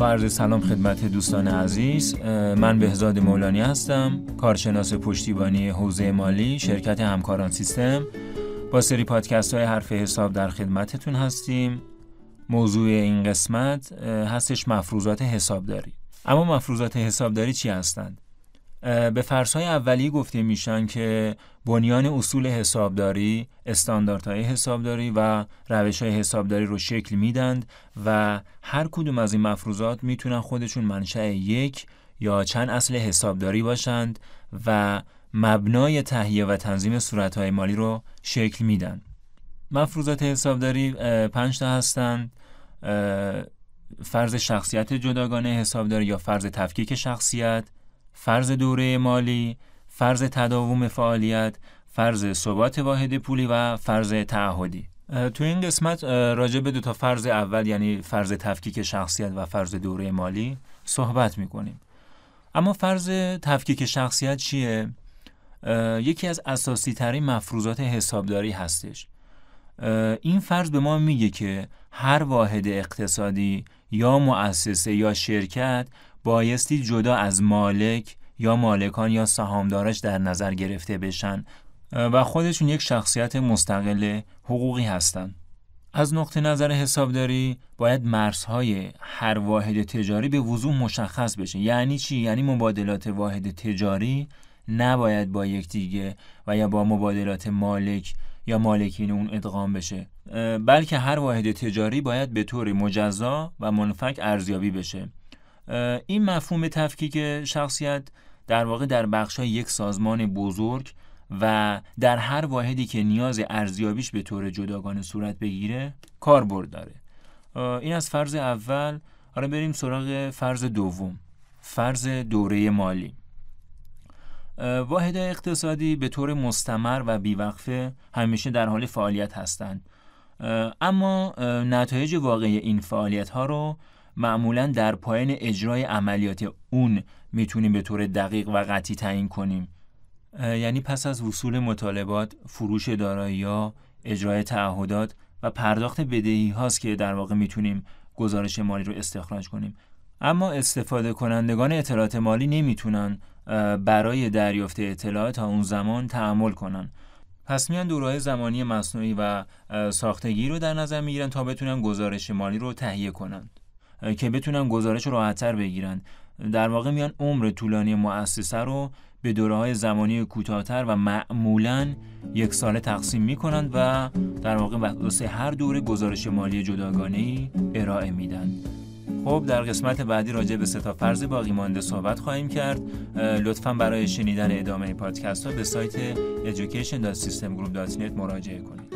با عرض سلام خدمت دوستان عزیز من بهزاد مولانی هستم کارشناس پشتیبانی حوزه مالی شرکت همکاران سیستم. با سری پادکست های حرف حساب در خدمتتون هستیم. موضوع این قسمت هستش مفروضات حسابداری. اما مفروضات حسابداری چی هستند؟ به فرسای اولیه گفته میشن که بنیان اصول حسابداری، استانداردهای حسابداری و روش های حسابداری رو شکل میدند و هر کدوم از این مفروضات می‌تونن خودشون منشأ یک یا چند اصل حسابداری باشند و مبنای تهیه و تنظیم صورتهای مالی رو شکل میدن. مفروضات حسابداری پنج تا هستند فرض شخصیت جداگانه حسابداری یا فرض تفکیک شخصیت فرض دوره مالی، فرض تداوم فعالیت، فرض ثبات واحد پولی و فرض تعهدی. تو این قسمت راجع به دو تا فرض اول یعنی فرض تفکیک شخصیت و فرض دوره مالی صحبت می‌کنیم. اما فرض تفکیک شخصیت چیه؟ یکی از اساسی ترین مفروضات حسابداری هستش. این فرض به ما میگه که هر واحد اقتصادی یا مؤسسه یا شرکت بایستی جدا از مالک یا مالکان یا سهامدارش در نظر گرفته بشن و خودشون یک شخصیت مستقل حقوقی هستند. از نقطه نظر حسابداری باید مرزهای هر واحد تجاری به وضوح مشخص بشه یعنی چی؟ یعنی مبادلات واحد تجاری نباید با یکدیگه و یا با مبادلات مالک یا مالکین اون ادغام بشه. بلکه هر واحد تجاری باید به طور مجزا و منفک ارزیابی بشه. این مفهوم تفکیک شخصیت در واقع در بخش های یک سازمان بزرگ و در هر واحدی که نیاز ارزیابیش به طور جداگانه صورت بگیره کاربرد داره. این از فرض اول. حالا بریم سراغ فرض دوم فرض دوره مالی. واحد اقتصادی به طور مستمر و بیوقفه همیشه در حال فعالیت هستند. اما نتایج واقعی این فعالیت ها رو معمولا در پایان اجرای عملیات اون می‌تونیم به طور دقیق و قطعی تعیین کنیم. یعنی پس از وصول مطالبات فروش دارایی ها اجرای تعهدات و پرداخت بدهی هاست که در واقع می‌تونیم گزارش مالی رو استخراج کنیم. اما استفاده کنندگان اطلاعات مالی نمی‌تونن برای دریافت اطلاعات تا اون زمان تعمل کنن. پس میان دورهای زمانی مصنوعی و ساختگی رو در نظر می‌گیرن تا بتونن گزارش مالی رو تهیه کنند که بتونن گزارش راحتتر بگیرن. در واقع میان عمر طولانی مؤسسه رو به دوره های زمانی کوتاهتر و معمولا یک ساله تقسیم می‌کنند و در واقع واسه هر دوره گزارش مالی جداگانه ارائه میدن. خب در قسمت بعدی راجع به ستا فرض باقی مانده صحبت خواهیم کرد. لطفا برای شنیدن ادامه پادکست ها به سایت education.systemgroup.net مراجعه کنید.